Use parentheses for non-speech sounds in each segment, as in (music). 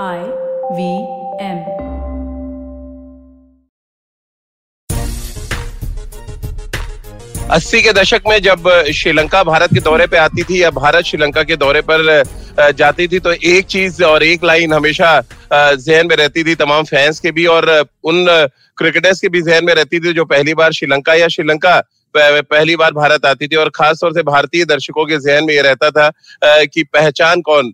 I V M. अस्सी के दशक में जब श्रीलंका भारत के दौरे पे आती थी या भारत श्रीलंका के दौरे पर जाती थी तो एक चीज़ और एक लाइन हमेशा जहन में रहती थी, तमाम फैंस के भी और उन क्रिकेटर्स के भी जहन में रहती थी, जो पहली बार श्रीलंका या श्रीलंका पहली बार भारत आती थी और खास तौर से भारतीय दर्शकों के जहन में ये रहता था कि पहचान कौन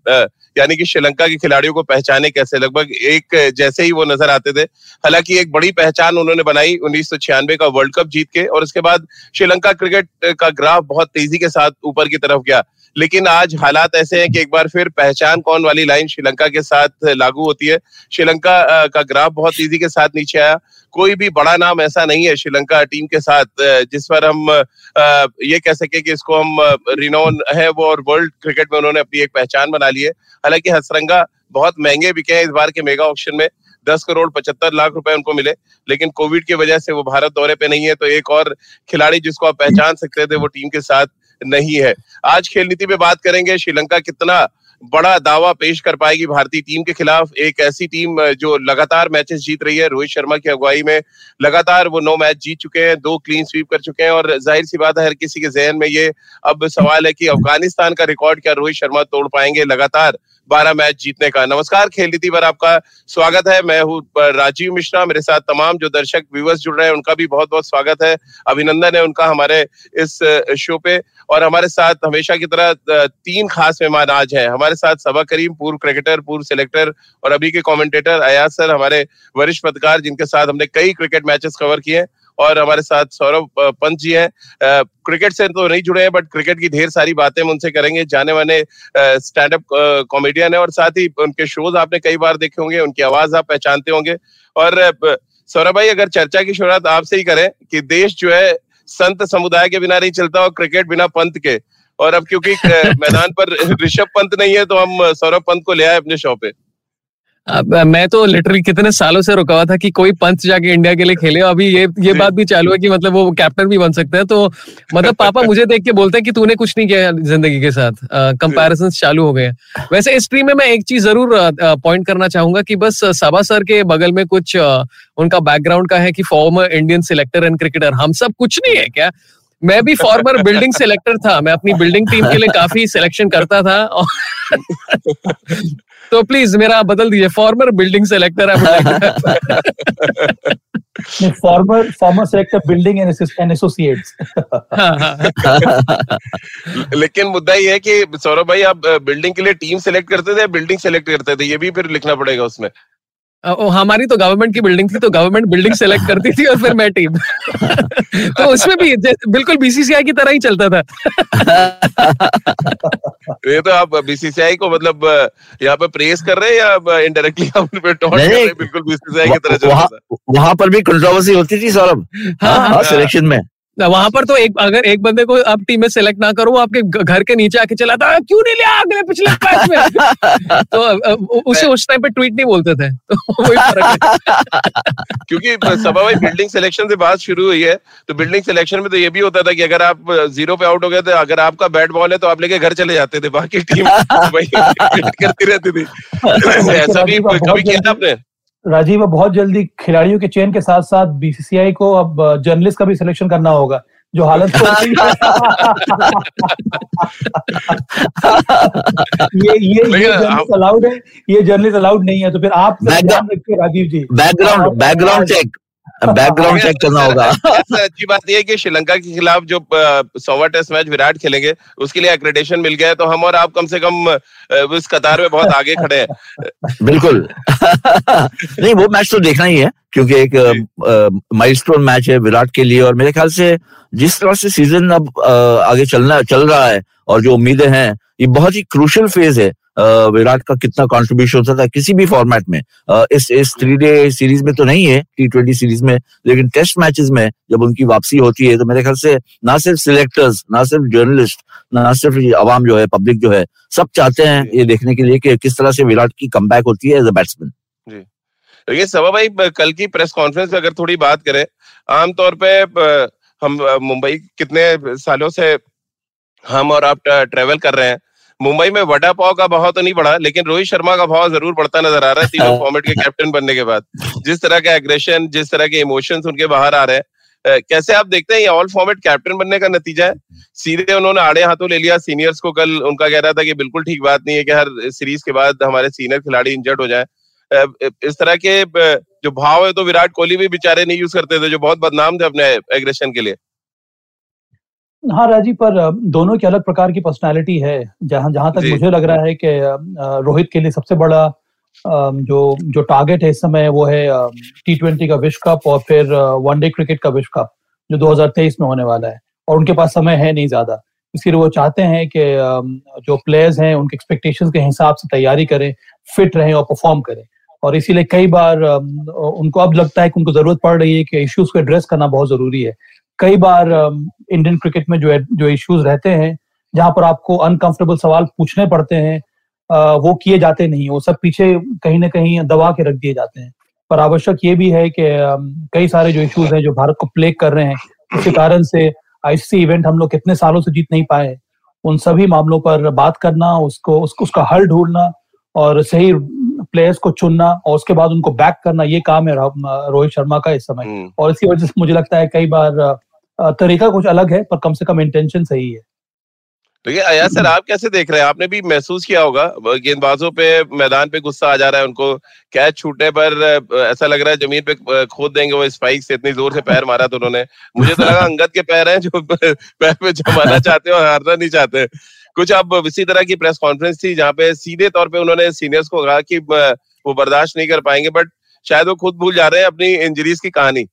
यानी कि श्रीलंका के खिलाड़ियों को पहचाने कैसे? लगभग एक जैसे ही वो नज़र आते थे। हालाँकि एक बड़ी पहचान उन्होंने बनाई उन्नीस सौ छियानबे का वर्ल्ड कप जीत के और उसके बाद श्रीलंका क्रिकेट का ग्राफ बहुत तेज़ी के साथ ऊपर की तरफ़ गया। लेकिन आज हालात ऐसे हैं कि एक बार फिर पहचान कौन वाली लाइन श्रीलंका के साथ लागू होती है। श्रीलंका का ग्राफ बहुत तेज़ी के साथ नीचे आया। कोई भी बड़ा नाम ऐसा नहीं है श्रीलंका टीम के साथ जिस पर हम ये कह सके कि इसको हम रिनोन है वो और वर्ल्ड क्रिकेट में उन्होंने अपनी एक पहचान बना ली है। हालाँकि हसरंगा बहुत महँगे बिके हैं इस बार के मेगा ऑप्शन में। दस करोड़ पचहत्तर लाख रुपए उनको मिले, लेकिन कोविड की वजह से वो भारत दौरे पे नहीं है तो एक और खिलाड़ी जिसको आप पहचान सकते थे वो टीम के साथ नहीं है। आज खेल नीति में बात करेंगे, श्रीलंका कितना बड़ा दावा पेश कर पाएगी भारतीय टीम के खिलाफ। एक ऐसी टीम जो लगातार मैचेस जीत रही है, रोहित शर्मा की अगुवाई में। लगातार वो नौ मैच जीत चुके हैं, दो क्लीन स्वीप कर चुके हैं, और ज़ाहिर सी बात है, हर किसी के जहन में ये अब सवाल है कि अफ़गानिस्तान का रिकॉर्ड क्या रोहित शर्मा तोड़ पाएँगे लगातार बारह मैच जीतने का। नमस्कार, खेल नीति पर आपका स्वागत है। मैं हूँ राजीव मिश्रा, मेरे साथ तमाम जो दर्शक, व्यूवर्स जुड़ रहे हैं, उनका भी बहुत बहुत स्वागत है। अभिनंदन है उनका हमारे इस शो पे। और हमारे साथ हमेशा की तरह तीन खास मेहमान आज हैं। हमारे साथ सबा करीम, पूर्व क्रिकेटर पूर्व सिलेक्टर और अभी के कमेंटेटर अयाज सर, हमारे वरिष्ठ पत्रकार, जिनके साथ हमने कई क्रिकेट मैचेस कवर किए और हमारे साथ सौरभ पंत जी हैं। क्रिकेट से तो नहीं जुड़े हैं बट क्रिकेट की ढेर सारी बातें हम उनसे करेंगे। जाने माने स्टैंड अप कॉमेडियन है और साथ ही उनके शोज़ आपने कई बार देखे होंगे, उनकी आवाज़ आप पहचानते होंगे। और सौरभ भाई, अगर चर्चा की शुरुआत आपसे ही करें कि देश जो है संत समुदाय के बिना नहीं चलता और क्रिकेट बिना पंत के। और अब क्योंकि मैदान पर ऋषभ पंत नहीं है तो हम सौरभ पंत को ले आए अपने शो पे। मैं तो लिटरली कितने सालों से रुका हुआ था कि कोई पंच जाके इंडिया के लिए खेले अभी ये ये बात भी चालू है कि मतलब वो कैप्टन भी बन सकते हैं तो मतलब पापा मुझे देख के बोलते हैं कि तूने कुछ नहीं किया ज़िंदगी के साथ कंपैरिजन चालू हो गए हैं। वैसे इस स्ट्रीम में मैं एक चीज़ ज़रूर पॉइंट करना चाहूँगा कि बस सबा सर के बगल में कुछ उनका बैकग्राउंड का है कि former Indian selector and cricketer हम सब कुछ नहीं है क्या? मैं भी फॉर्मर बिल्डिंग सिलेक्टर था मैं अपनी बिल्डिंग टीम के लिए काफ़ी सिलेक्शन करता था और (laughs) (laughs) तो प्लीज़ मेरा बदल दीजिए former building selector former former selector building and associate लेकिन मुद्दा ये है कि सौरभ भाई आप बिल्डिंग के लिए टीम सेलेक्ट करते थे या बिल्डिंग सेलेक्ट करते थे? ये भी फिर लिखना पड़ेगा उसमें। हमारी तो गवर्नमेंट की बिल्डिंग थी तो गवर्नमेंट बिल्डिंग सेलेक्ट करती थी और फिर मैं टीम (laughs) तो उसमें भी बिल्कुल बीसीसीआई की तरह ही चलता था. (laughs) ये तो आप बीसीसीआई को मतलब यहाँ पे प्रेस कर रहे हैं या इनडायरेक्टली आप उन पे टॉन्ट कर रहे हैं? बिल्कुल बीसीसीआई की तरह चल वहाँ था। वहाँ पर भी कंट्रोवर्सी होती थी सौरभ। हाँ, हाँ। सिलेक्शन में। वहाँ पर तो एक अगर एक बंदे को आप टीम में सेलेक्ट ना करो वो आपके घर के नीचे आके चला था क्यों नहीं लिया अगले पिछले मैच में? (laughs) तो उसे उस टाइम पे ट्वीट नहीं बोलते थे तो वही फ़र्क (laughs) क्योंकि सभा भाई बिल्डिंग सिलेक्शन से बात शुरू हुई है तो बिल्डिंग सिलेक्शन में तो ये भी होता था कि अगर आप ज़ीरो पे आउट हो गए थे अगर आपका बैट बॉल है तो आप लेके घर चले जाते थे बाकी टीम (laughs) करती रहती थी। ऐसा भी कभी किया था आपने? राजीव अब बहुत जल्दी खिलाड़ियों के चयन के साथ साथ बीसीसीआई को अब जर्नलिस्ट का भी सिलेक्शन करना होगा जो हालत तो (laughs) ये ये ये जर्नलिस्ट अलाउड है ये जर्नलिस्ट अलाउड नहीं है तो फिर आप Rajiv ji. Background background check (laughs) background check करना होगा। अच्छी बात यह है कि श्रीलंका के खिलाफ जो सौवा टेस्ट मैच विराट खेलेंगे उसके लिए एक्रेडिटेशन मिल गया है तो हम और आप कम से कम इस कतार में बहुत आगे खड़े हैं। (laughs) बिल्कुल। (laughs) नहीं वो मैच तो देखना ही है क्योंकि एक माइलस्टोन मैच है विराट के लिए और मेरे ख्याल से जिस तरह से सीज़न अब आगे चलना चल रहा है और जो उम्मीदें हैं ये बहुत ही क्रूशल फ़ेज़ है। विराट का कितना कंट्रीब्यूशन होता था किसी भी फॉर्मेट में। इस इस थ्री डे सीरीज़ में तो नहीं है टी ट्वेंटी सीरीज़ में लेकिन टेस्ट मैचेस में जब उनकी वापसी होती है तो मेरे ख्याल से ना सिर्फ़ सिलेक्टर्स ना सिर्फ़ जर्नलिस्ट ना सिर्फ़ आवाम जो है पब्लिक जो है सब चाहते हैं ये देखने के लिए कि किस तरह से विराट की कम होती है एज अ बैट्समैन ये सभा भाई कल की प्रेस कॉन्फ्रेंस में अगर थोड़ी बात करें आमतौर पे हम मुंबई कितने सालों से हम और आप ट्रेवल कर रहे हैं मुंबई में वडा पाव का भाव तो नहीं बढ़ा लेकिन रोहित शर्मा का भाव ज़रूर बढ़ता नज़र आ रहा है तीनों फॉर्मेट के कैप्टन बनने के बाद। जिस तरह का एग्रेशन जिस तरह के इमोशंस उनके बाहर आ रहे हैं कैसे आप देखते हैं ये ऑल फॉर्मेट कैप्टन बनने का नतीजा है? सीधे उन्होंने आड़े हाथों ले लिया सीनियर्स को कल उनका कह रहा था कि बिल्कुल ठीक बात नहीं है कि हर सीरीज़ के बाद हमारे सीनियर खिलाड़ी इंजर्ड हो जाए। इस तरह के जो भाव है तो विराट कोहली भी बेचारे नहीं यूज़ करते थे जो बहुत बदनाम थे अपने एग्रेशन के लिए। हाँ राज़ी पर दोनों की अलग प्रकार की पर्सनालिटी है। जहाँ जहाँ तक मुझे लग रहा है कि रोहित के लिए सबसे बड़ा जो जो टारगेट है इस समय वो है टी ट्वेंटी का विश्व कप और फिर वनडे क्रिकेट का विश्व कप जो 2023 में होने वाला है। और उनके पास समय है नहीं ज़्यादा। इसलिए वो चाहते हैं कि जो प्लेयर्स हैं उनके एक्सपेक्टेशंस के हिसाब से तैयारी करें फिट रहें और परफॉर्म करें। और इसीलिए कई बार उनको अब लगता है कि उनको ज़रूरत पड़ रही है कि इश्यूज़ को एड्रेस करना बहुत ज़रूरी है। कई बार इंडियन क्रिकेट में जो जो इश्यूज़ रहते हैं जहाँ पर आपको अनकंफर्टेबल सवाल पूछने पड़ते हैं वो किए जाते नहीं वो सब पीछे कहीं ना कहीं दबा के रख दिए जाते हैं। पर आवश्यक ये भी है कि कई सारे जो इश्यूज़ हैं जो भारत को प्लेग कर रहे हैं उसके कारण से आईसीसी इवेंट हम लोग कितने सालों से जीत नहीं पाए। उन सभी मामलों पर बात करना उसको उसको उसका हल ढूंढना और सही प्लेयर्स को चुनना और उसके बाद उनको बैक करना ये काम है रोहित शर्मा का इस समय। हम्म। और इसी वजह से मुझे लगता है कई बार तरीका कुछ अलग है पर कम से कम इंटेंशन सही है। तो ये अया सर आप कैसे देख रहे हैं? आपने भी महसूस किया होगा गेंदबाजों पे मैदान पे गुस्सा आ जा रहा है उनको कैच छूटने पर ऐसा लग रहा है ज़मीन पे खोद देंगे वो स्पाइक से इतनी ज़ोर से पैर मारा था उन्होंने। मुझे तो लगा अंगद के पैर हैं जो पैर पे जमाना (laughs) चाहते हैं और हारना नहीं चाहते। कुछ अब इसी तरह की प्रेस कॉन्फ्रेंस थी जहाँ पे सीधे तौर पर उन्होंने सीनियर्स को कहा कि वो बर्दाश्त नहीं कर पाएँगे बट शायद वो खुद भूल जा रहे हैं अपनी इंजरीज की कहानी।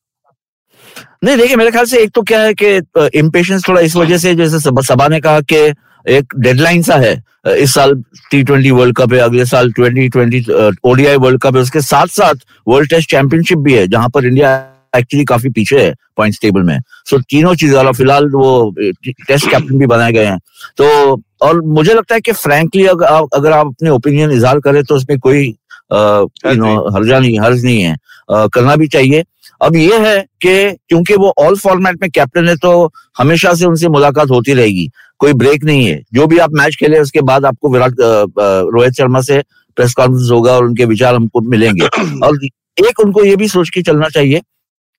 नहीं देखिए मेरे ख्याल से एक तो क्या है कि इम्पेशंस थोड़ा इस वजह से जैसे सबा ने कहा कि एक डेडलाइन सा है इस साल टी ट्वेंटी वर्ल्ड कप है अगले साल twenty twenty ODI world cup है उसके साथ साथ वर्ल्ड टेस्ट चैंपियनशिप भी है जहाँ पर इंडिया एक्चुअली काफ़ी पीछे है पॉइंट्स टेबल में। सो तीनों चीज़ें और फ़िलहाल वो टेस्ट कैप्टन भी बनाए गए हैं। तो और मुझे लगता है कि फ्रैंकली अगर आप अगर आप अपने ओपिनियन इजहार करें तो उसमें कोई यू नो हर्जा नहीं। हर्ज नहीं है। करना भी चाहिए। अब ये है कि क्योंकि वो ऑल फॉर्मेट में कैप्टन है तो हमेशा से उनसे मुलाकात होती रहेगी। कोई ब्रेक नहीं है। जो भी आप मैच खेले उसके बाद आपको विराट रोहित शर्मा से प्रेस कॉन्फ्रेंस होगा और उनके विचार हमको मिलेंगे। (clears throat) और एक उनको ये भी सोच के चलना चाहिए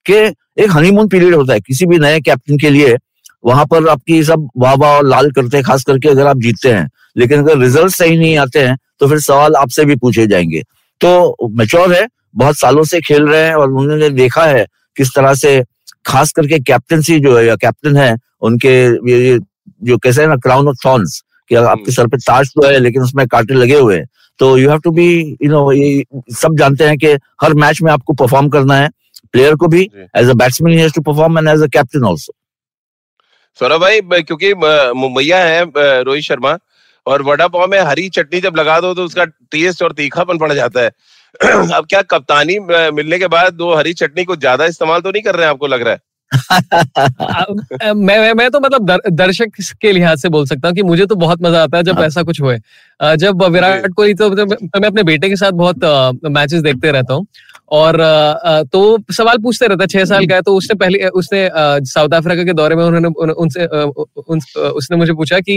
कि एक हनीमून पीरियड होता है। किसी भी नए कैप्टन के लिए वहाँ पर आपकी सब वाह वाह और लाल करते हैं खास करके अगर आप जीतते हैं। लेकिन अगर रिज़ल्ट सही नहीं आते हैं तो फिर सवाल आपसे भी पूछे जाएँगे। तो मेच्योर है बहुत सालों से खेल रहे हैं और उन्होंने देखा है किस तरह से खास करके कैप्टनसी जो है या कैप्टन है उनके ये जो कैसे है ना क्राउन ऑफ़ थॉर्न्स कि आपके सर पे ताज तो है लेकिन उसमें कांटे लगे हुए हैं। तो you have to be you know ये सब जानते हैं कि हर मैच में आपको परफॉर्म करना है प्लेयर को भी as a batsman has to perform and as a captain also Saurabh भाई क्योंकि मुंबईया है रोहित शर्मा और वड़ा पाव में हरी चटनी जब लगा दो तो उसका टेस्ट और तीखापन पड़ जाता है। (clears throat) अब क्या कप्तानी मिलने के बाद दो हरी चटनी को ज़्यादा इस्तेमाल तो नहीं कर रहे हैं आपको लग रहा है? (laughs) मैं मैं मैं तो मतलब दर, दर्शक के लिहाज से बोल सकता हूँ कि मुझे तो बहुत मज़ा आता है जब हाँ। ऐसा कुछ हुए। जब विराट कोहली तो तो तो मैं अपने बेटे के साथ बहुत मैचेस देखते रहता हूँ। और तो सवाल पूछते रहता छह साल का है तो उसने पहले उसने साउथ अफ्रीका के दौरे में उन्होंने उनसे उन, उसने मुझे पूछा कि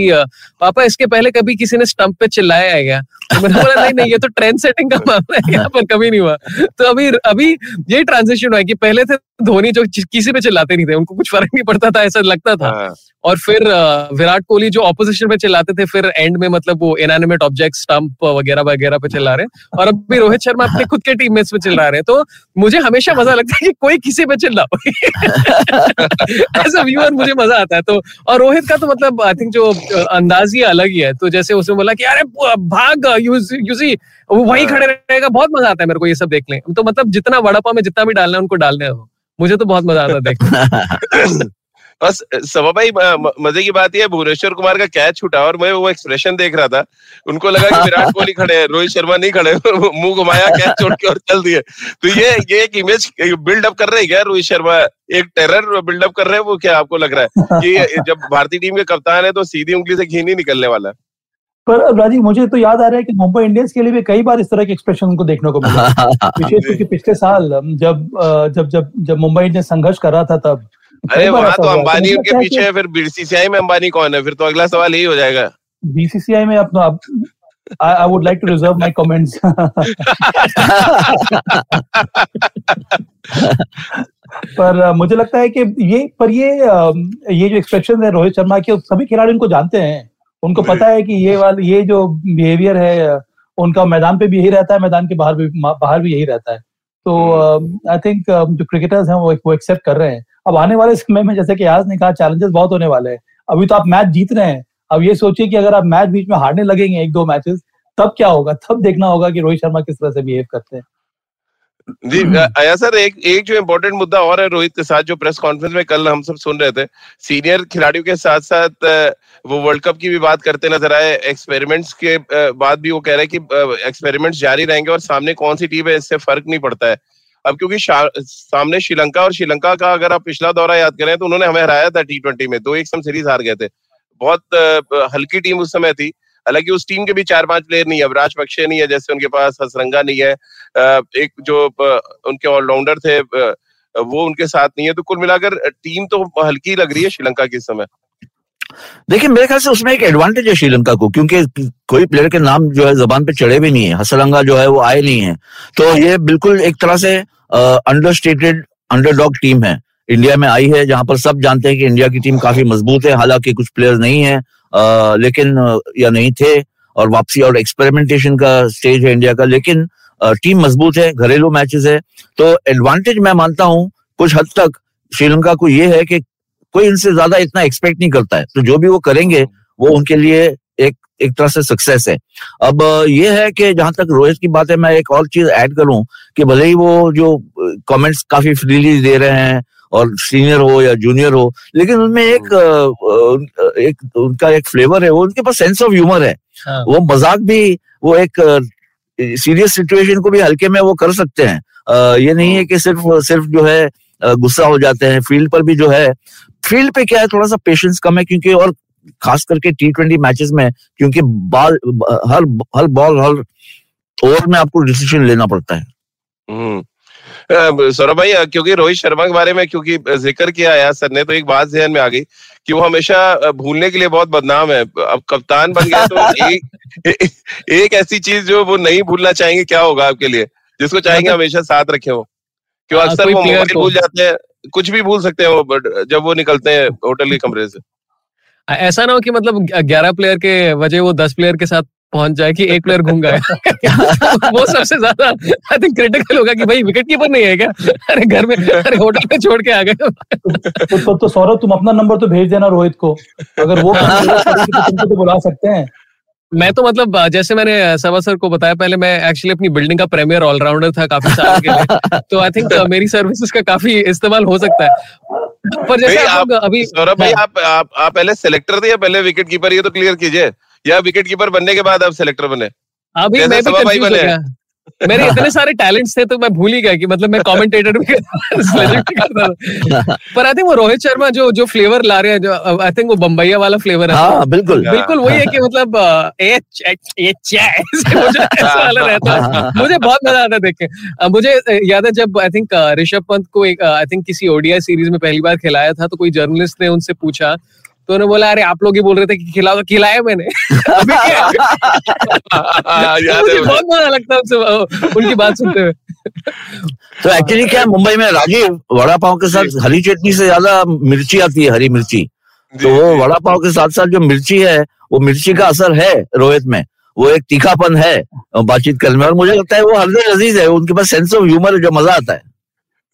पापा इसके पहले कभी किसी ने स्टंप पे चिल्लाया है क्या? तो मैंने बोला नहीं नहीं ये तो ट्रेंड सेटिंग का (laughs) मामला है यहाँ पर कभी नहीं हुआ। तो अभी अभी ये ट्रांजेक्शन हुआ है कि पहले थे धोनी जो किसी पे चिल्लाते नहीं थे उनको कुछ फ़र्क नहीं पड़ता था ऐसा लगता था। हाँ, और फिर विराट कोहली जो ऑपोजिशन पे चिल्लाते थे फिर एंड में मतलब वो इनएनिमेट ऑब्जेक्ट स्टंप वगैरह वगैरह पे चिल्ला रहे हैं और अभी रोहित शर्मा अपने खुद के टीममेट्स पे चिल्ला रहे हैं तो मुझे हमेशा मज़ा लगता है कि कोई किसी पे चिल्लाओ एज अ व्यूअर मुझे मज़ा आता है तो और रोहित का तो मतलब आई थिंक जो अंदाज ही अलग ही है तो जैसे उसने बोला कि अरे भाग यू सी वो वहीं खड़े रहेगा बहुत मज़ा आता है मेरे को ये सब देखने तो मतलब जितना वड़ा पाव में जितना भी डालना है उनको डालने हो मुझे तो बहुत मज़ा आता है देखने बस सभा भाई मज़े की बात यह है भुवनेश्वर कुमार का कैच छूटा और मैं वो एक्सप्रेशन देख रहा था। उनको लगा कि विराट कोहली खड़े हैं रोहित शर्मा नहीं खड़े मुँह घुमाया कैच छोड़ के और चल दिए। तो ये ये एक इमेज बिल्डअप कर रहे हैं क्या रोहित शर्मा? एक टेरर बिल्डअप कर रहे हैं वो क्या आपको लग रहा है? कि (laughs) जब भारतीय टीम के कप्तान है तो सीधी उंगली से घी नहीं निकलने वाला। पर राजीव मुझे तो याद आ रहा है कि मुंबई इंडियंस के लिए भी कई बार इस तरह के एक्सप्रेशन उनको देखने को मिला। (laughs) विशेष करके पिछले साल जब जब जब जब मुंबई इंडियंस संघर्ष कर रहा था तब अरे वहाँ तो अंबानी उनके लगता पीछे है फिर बीसीसीआई में अंबानी कौन है? फिर तो अगला सवाल यही हो जाएगा। बीसीसीआई में अपना I I would like to reserve my comments पर uh, मुझे लगता है कि ये पर ये uh, ये जो एक्सप्रेशन है रोहित शर्मा के सभी खिलाड़ी उनको जानते हैं। उनको पता है कि ये वाला ये जो बिहेवियर है uh, उनका मैदान पे भी यही रहता है मैदान के बाहर भी बाहर भी यही रहता है। तो आई थिंक जो क्रिकेटर्स हैं वो वो एक्सेप्ट कर रहे हैं। अब आने वाले समय में जैसे कि आज ने कहा चैलेंजेस बहुत होने वाले हैं। अभी तो आप मैच जीत रहे हैं। अब ये सोचिए कि अगर आप मैच बीच में हारने लगेंगे एक दो मैचेस तब क्या होगा? तब देखना होगा कि रोहित शर्मा किस तरह से बिहेव करते हैं। जी आया सर एक एक जो इम्पोर्टेंट मुद्दा और है रोहित के साथ जो प्रेस कॉन्फ्रेंस में कल हम सब सुन रहे थे। सीनियर खिलाड़ियों के साथ साथ वो वर्ल्ड कप की भी बात करते नज़र आए। एक्सपेरिमेंट्स के बाद भी वो कह रहे हैं कि एक्सपेरिमेंट्स जारी रहेंगे और सामने कौन सी टीम है इससे फ़र्क नहीं पड़ता है। अब क्योंकि सामने श्रीलंका और श्रीलंका का अगर आप पिछला दौरा याद करें तो उन्होंने हमें हराया था टी ट्वेंटी में। दो एक सम सीरीज़ हार गए थे। बहुत हल्की टीम उस समय थी। हालाँकि उस टीम के भी चार पाँच प्लेयर नहीं है। राज पक्षे नहीं है, जैसे उनके पास हसरंगा नहीं है। एक जो उनके ऑलराउंडर थे वो उनके साथ नहीं है। तो कुल मिलाकर टीम तो हल्की लग रही है श्रीलंका के समय। देखिए, मेरे ख्याल से उसमें एक एडवांटेज है श्रीलंका को, क्योंकि कोई प्लेयर के नाम जो है, जबान पे चढ़े भी नहीं है। हसरंगा जो है, वो आए नहीं है। तो ये बिल्कुल एक तरह से अंडरस्टेटेड अंडरडॉग टीम है। इंडिया में आई है जहाँ पर सब जानते हैं कि इंडिया की टीम काफ़ी मज़बूत है हालाँकि कुछ प्लेयर नहीं है आ, लेकिन या नहीं थे और वापसी और एक्सपेरिमेंटेशन का स्टेज है इंडिया का लेकिन आ, टीम मज़बूत है घरेलू मैचेस है। तो एडवांटेज मैं मानता हूँ कुछ हद तक श्रीलंका को ये है कि कोई इनसे ज़्यादा इतना एक्सपेक्ट नहीं करता है। तो जो भी वो करेंगे वो उनके लिए एक एक तरह से सक्सेस है। अब ये है कि जहाँ तक रोहित की बात है मैं एक और चीज़ ऐड करूँ कि भले ही वो जो कमेंट्स काफ़ी फ्रीली दे रहे हैं और सीनियर हो या जूनियर हो लेकिन उनमें एक एक उनका एक फ्लेवर है वो उनके पास सेंस ऑफ़ ह्यूमर है। हाँ। वो मज़ाक भी वो एक सीरियस सिचुएशन को भी हल्के में वो कर सकते हैं। ये नहीं है कि सिर्फ़ सिर्फ़ जो है गुस्सा हो जाते हैं फ़ील्ड पर भी जो है फ़ील्ड पे क्या है थोड़ा सा पेशेंस कम है क्योंकि और खास करके टी ट्वेंटी मैचेस में क्योंकि बॉल हर हर बॉल हर ओवर में आपको डिसीज़न लेना पड़ता है। हम्म। सौरभ भाई क्योंकि रोहित शर्मा के बारे में क्योंकि ज़िक्र किया आया सर ने तो एक बात जहन में आ गई कि वो हमेशा भूलने के लिए बहुत बदनाम है। अब कप्तान बन गया तो एक (laughs) एक ऐसी चीज़ जो वो नहीं भूलना चाहेंगे क्या होगा आपके लिए? जिसको चाहेंगे मतलब हमेशा साथ रखे वो। क्यों हाँ, अक्सर वो मोबाइल भूल जाते हैं कुछ भी भूल सकते हैं वो जब वो निकलते हैं होटल के कमरे से। ऐसा ना हो कि मतलब ग्यारह प्लेयर के वजह वो दस प्लेयर के साथ पहुँच जाए कि एक प्लेयर घूम गया। (laughs) वो सबसे ज़्यादा आई थिंक क्रिटिकल होगा कि भाई विकेट कीपर नहीं है क्या? अरे घर में अरे होटल में छोड़ के आ गए। तो, तो, तो सौरभ तुम अपना नंबर तो भेज देना रोहित को। अगर वो तो तो बुला सकते हैं। मैं तो मतलब जैसे मैंने सवा सर को बताया पहले मैं एक्चुअली अपनी बिल्डिंग का प्रीमियर ऑलराउंडर था काफ़ी साल के लिए। तो आई थिंक मेरी सर्विसेज़ का काफ़ी इस्तेमाल हो सकता है। पर जैसे आप, आप अभी सौरभ भाई हाँ। आप, आप आप पहले सेलेक्टर थे या पहले विकेट कीपर ये तो क्लियर कीजिए। या विकेट कीपर बनने के बाद आप सेलेक्टर बने? अभी मैं भी कंफ्यूज हो गया। मेरे इतने सारे टैलेंट्स थे तो मैं भूल ही गया कि मतलब मैं कमेंटेटर भी करता था (laughs) पर आई थिंक वो रोहित शर्मा जो जो फ्लेवर ला रहे हैं जो आई थिंक वो बम्बैया वाला फ्लेवर है। हाँ, बिल्कुल। बिल्कुल वही है कि मतलब वाला रहता मुझे बहुत मज़ा आता है देख के। मुझे याद है जब आई थिंक ऋषभ पंत को एक आई थिंक किसी ओडीआई सीरीज़ में पहली बार खिलाया था तो कोई जर्नलिस्ट ने उनसे पूछा तो उन्होंने बोला अरे आप लोग ही बोल रहे थे कि खिलाओ तो खिलाया मैंने। (laughs) (laughs) बहुत मज़ा लगता है उनकी बात सुनते हुए। (laughs) तो एक्चुअली क्या मुंबई में राजीव वड़ा पाव के साथ हरी चटनी से ज़्यादा मिर्ची आती है हरी मिर्ची। तो वो वड़ा पाव के साथ साथ जो मिर्ची है वो मिर्ची का असर है रोहित में। वो एक तीखापन है बातचीत करने में और मुझे लगता है वो हर अज़ीज़ है उनके पास सेंस ऑफ़ ह्यूमर है जो मज़ा आता है।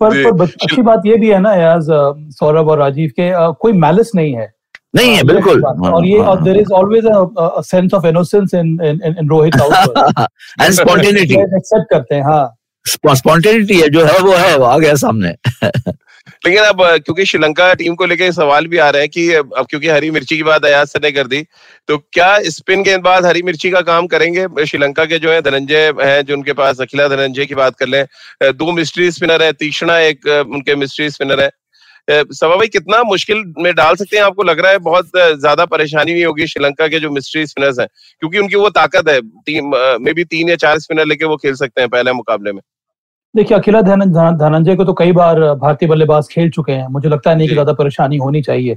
पर, पर अच्छी बात ये भी है ना यार सौरभ और राजीव के आ, कोई मैलिस नहीं है। नहीं है बिल्कुल। और ये और there is always a sense of innocence in in Rohit and spontaneity accept करते हैं हाँ। स्पॉन्टेनिटी है जो है वो है वो आ गया सामने। (laughs) लेकिन अब क्योंकि श्रीलंका टीम को लेकर सवाल भी आ रहे हैं कि अब क्योंकि हरी मिर्ची की बात अयाज सर ने कर दी तो क्या स्पिन गेंदबाज हरी मिर्ची का काम करेंगे? श्रीलंका के जो है धनंजय है जो उनके पास अखिला धनंजय की बात कर ले दो मिस्ट्री स्पिनर है तीक्षणा एक उनके मिस्ट्री स्पिनर है। सभा भाई कितना मुश्किल में डाल सकते हैं आपको? लग रहा है बहुत ज़्यादा परेशानी नहीं होगी श्रीलंका के जो मिस्ट्री स्पिनर्स हैं क्योंकि उनकी वो ताकत है। टीम मे बी तीन या चार स्पिनर लेके वो खेल सकते हैं पहले मुकाबले में। देखिए अखिला धनंजय को तो कई बार भारतीय बल्लेबाज खेल चुके हैं। मुझे लगता है नहीं कि ज़्यादा परेशानी होनी चाहिए।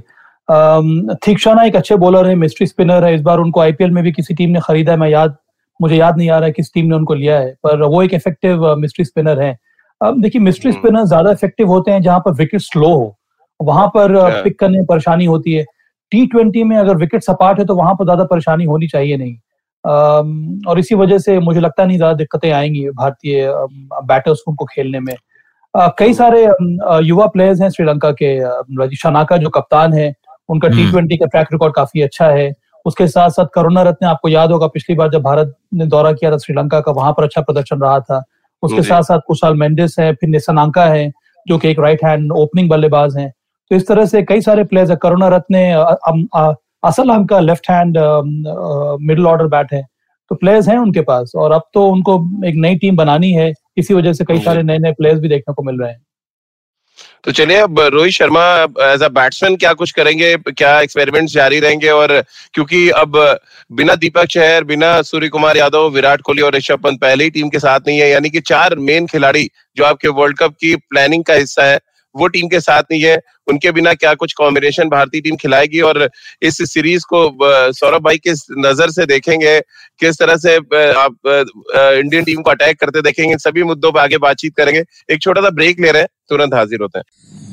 थीक्षाना एक अच्छे बॉलर है मिस्ट्री स्पिनर है। इस बार उनको आईपीएल में भी किसी टीम ने खरीदा है मैं याद मुझे याद नहीं आ रहा है किस टीम ने उनको लिया है पर वो एक इफ़ेक्टिव मिस्ट्री स्पिनर है। देखिए मिस्ट्री हम्म। स्पिनर ज़्यादा इफ़ेक्टिव होते हैं जहाँ पर विकेट स्लो हो। वहाँ पर अच्छा। पिक करने में परेशानी होती है। टी ट्वेंटी में अगर विकेट सपाट है तो वहाँ पर ज़्यादा परेशानी होनी चाहिए नहीं। और इसी वजह से मुझे लगता नहीं ज़्यादा दिक्कतें आएँगी भारतीय बैटर्स उनको खेलने में। कई सारे युवा प्लेयर्स हैं श्रीलंका के शनाका जो कप्तान है उनका टी हम्म। ट्वेंटी का ट्रैक रिकॉर्ड काफ़ी अच्छा है। उसके साथ साथ करुणा रत्ने आपको याद होगा पिछली बार जब भारत ने दौरा किया था श्रीलंका का वहाँ पर अच्छा प्रदर्शन रहा था। उसके साथ साथ कुशाल मेंडिस है फिर निसनांका है जो कि एक राइट हैंड ओपनिंग बल्लेबाज हैं। तो इस तरह से कई सारे प्लेयर्स है। करुणा रत्न असल हम का left hand middle order bat है। तो प्लेयर्स हैं उनके पास और अब तो उनको एक नई टीम बनानी है। इसी वजह से कई सारे नए नए प्लेयर्स भी देखने को मिल रहे हैं। तो चलिए अब Rohit Sharma as a batsman क्या कुछ करेंगे? क्या एक्सपेरिमेंट्स जारी रहेंगे? और क्योंकि अब बिना दीपक चहर बिना सूर्य कुमार यादव विराट कोहली और ऋषभ पंत पहले ही टीम के साथ नहीं है। यानी कि चार मेन खिलाड़ी जो आपके वर्ल्ड कप की प्लानिंग का हिस्सा है वो टीम के साथ नहीं है। उनके बिना क्या कुछ कॉम्बिनेशन भारतीय टीम खिलाएगी? और इस सीरीज़ को सौरभ भाई किस नज़र से देखेंगे? किस तरह से आप इंडियन टीम को अटैक करते देखेंगे? सभी मुद्दों पर आगे बातचीत करेंगे। एक छोटा सा ब्रेक ले रहे हैं, तुरंत हाजिर होते हैं।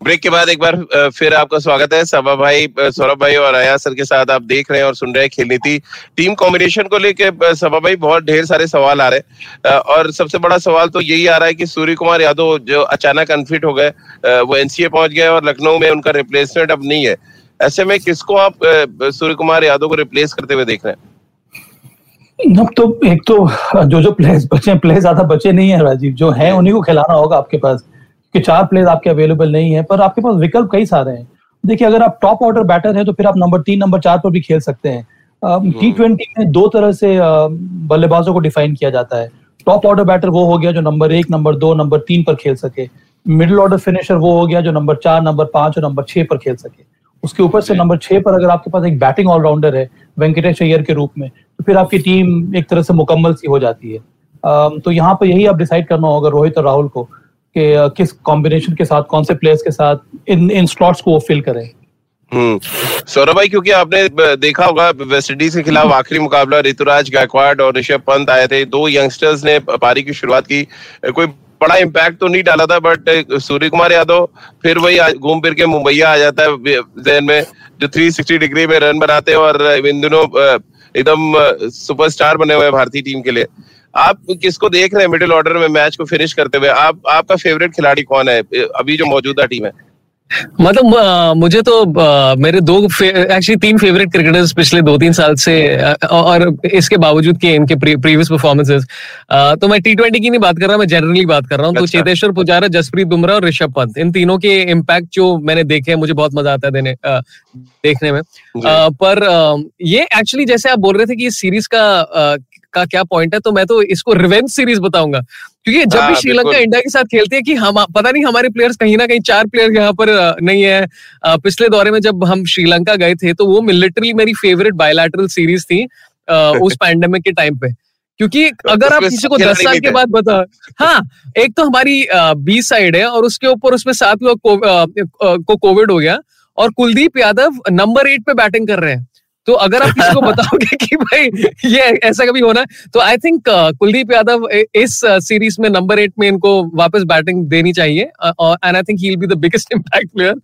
ब्रेक के बाद एक बार फिर आपका स्वागत है। सभा भाई सौरभ भाई और अया सर के साथ आप देख रहे हैं और सुन रहे हैं खेल नीति। टीम कॉम्बिनेशन को लेके सभा भाई बहुत ढेर सारे सवाल आ रहे हैं। और सबसे बड़ा सवाल तो यही आ रहा है कि सूर्य कुमार यादव जो अचानक अनफिट हो गए वो एनसीए पहुँच गए और लखनऊ में उनका रिप्लेसमेंट अब नहीं है। ऐसे में किसको आप सूर्य कुमार यादव को रिप्लेस करते हुए देख रहे हैं? अब तो एक तो जो जो प्लेयर्स बचे प्लेयर्स ज़्यादा बचे नहीं है राजीव। जो हैं उन्हीं को खिलाना होगा आपके पास। कि चार प्लेयर आपके अवेलेबल नहीं है पर आपके पास विकल्प कई सारे हैं। देखिए अगर आप टॉप ऑर्डर बैटर हैं तो फिर आप नंबर तीन नंबर चार पर भी खेल सकते हैं। टी ट्वेंटी में दो तरह से बल्लेबाजों को डिफाइन किया जाता है। टॉप ऑर्डर बैटर वो हो गया जो नंबर एक नंबर दो नंबर तीन पर खेल सके। मिडिल ऑर्डर फिनिशर वो हो गया जो नंबर चार नंबर पाँच और नंबर छह पर खेल सके। उसके ऊपर से नंबर छह पर अगर आपके पास एक बैटिंग ऑलराउंडर है वेंकटेश अय्यर के रूप में तो फिर आपकी टीम एक तरह से मुकम्मल सी हो जाती है। तो यहाँ पर यही आप डिसाइड करना होगा रोहित और राहुल को। कि किस कॉम्बिनेशन के साथ कौन से प्लेयर्स के साथ इन इन स्लॉट्स को वो फिल करें। हम्म। सौरभ भाई क्योंकि आपने देखा होगा वेस्ट इंडीज के खिलाफ आखिरी मुकाबला ऋतुराज गायकवाड और ऋषभ पंत आए थे। दो यंगस्टर्स ने पारी की शुरुआत की। कोई बड़ा इम्पैक्ट तो नहीं डाला था बट सूर्य कुमार यादव फिर वही घूम फिर के मुंबईया आ जाता है जहन में जो 360 डिग्री में रन बनाते हैं और इन दिनों एकदम सुपरस्टार बने हुए हैं भारतीय टीम के लिए। आप किसको देख रहे हैं मिडिल ऑर्डर में मैच को फिनिश करते हुए? आप आपका फेवरेट खिलाड़ी कौन है? अभी जो मौजूदा टीम है। मतलब मुझे तो मेरे दो एक्चुअली तीन फेवरेट क्रिकेटर्स पिछले दो तीन साल से और इसके बावजूद कि इनके प्रीवियस परफॉर्मेंसेस तो मैं टी ट्वेंटी की नहीं बात कर रहा मैं जनरली बात कर रहा हूँ। तो अच्छा। चेतेश्वर पुजारा जसप्रीत बुमराह और ऋषभ पंत इन तीनों के इम्पैक्ट जो मैंने देखे हैं मुझे बहुत मज़ा आता है देने देखने में। पर ये एक्चुअली जैसे आप बोल रहे थे कि इस सीरीज़ का का क्या पॉइंट है तो मैं तो इसको रिवेंज सीरीज़ बताऊँगा। क्योंकि जब हाँ, भी श्रीलंका इंडिया के साथ खेलती है कि हम पता नहीं हमारे प्लेयर्स कहीं ना कहीं चार प्लेयर यहाँ पर नहीं है। पिछले दौरे में जब हम श्रीलंका गए थे तो वो लिटरली मेरी फेवरेट बायलैटरल सीरीज़ थी उस (laughs) पैंडेमिक के टाइम पे। क्योंकि अगर आप किसी को दस साल के बाद बता हाँ। एक तो हमारी बी साइड है और उसके ऊपर उसमें सात लोग को कोविड हो गया और कुलदीप यादव नंबर एट पे बैटिंग कर रहे हैं। तो अगर आप किसी को (laughs) बताओगे कि भाई ये ऐसा कभी होना है तो आई थिंक कुलदीप यादव इस सीरीज़ में नंबर एट में इनको वापस बैटिंग देनी चाहिए and I think he will be the biggest impact player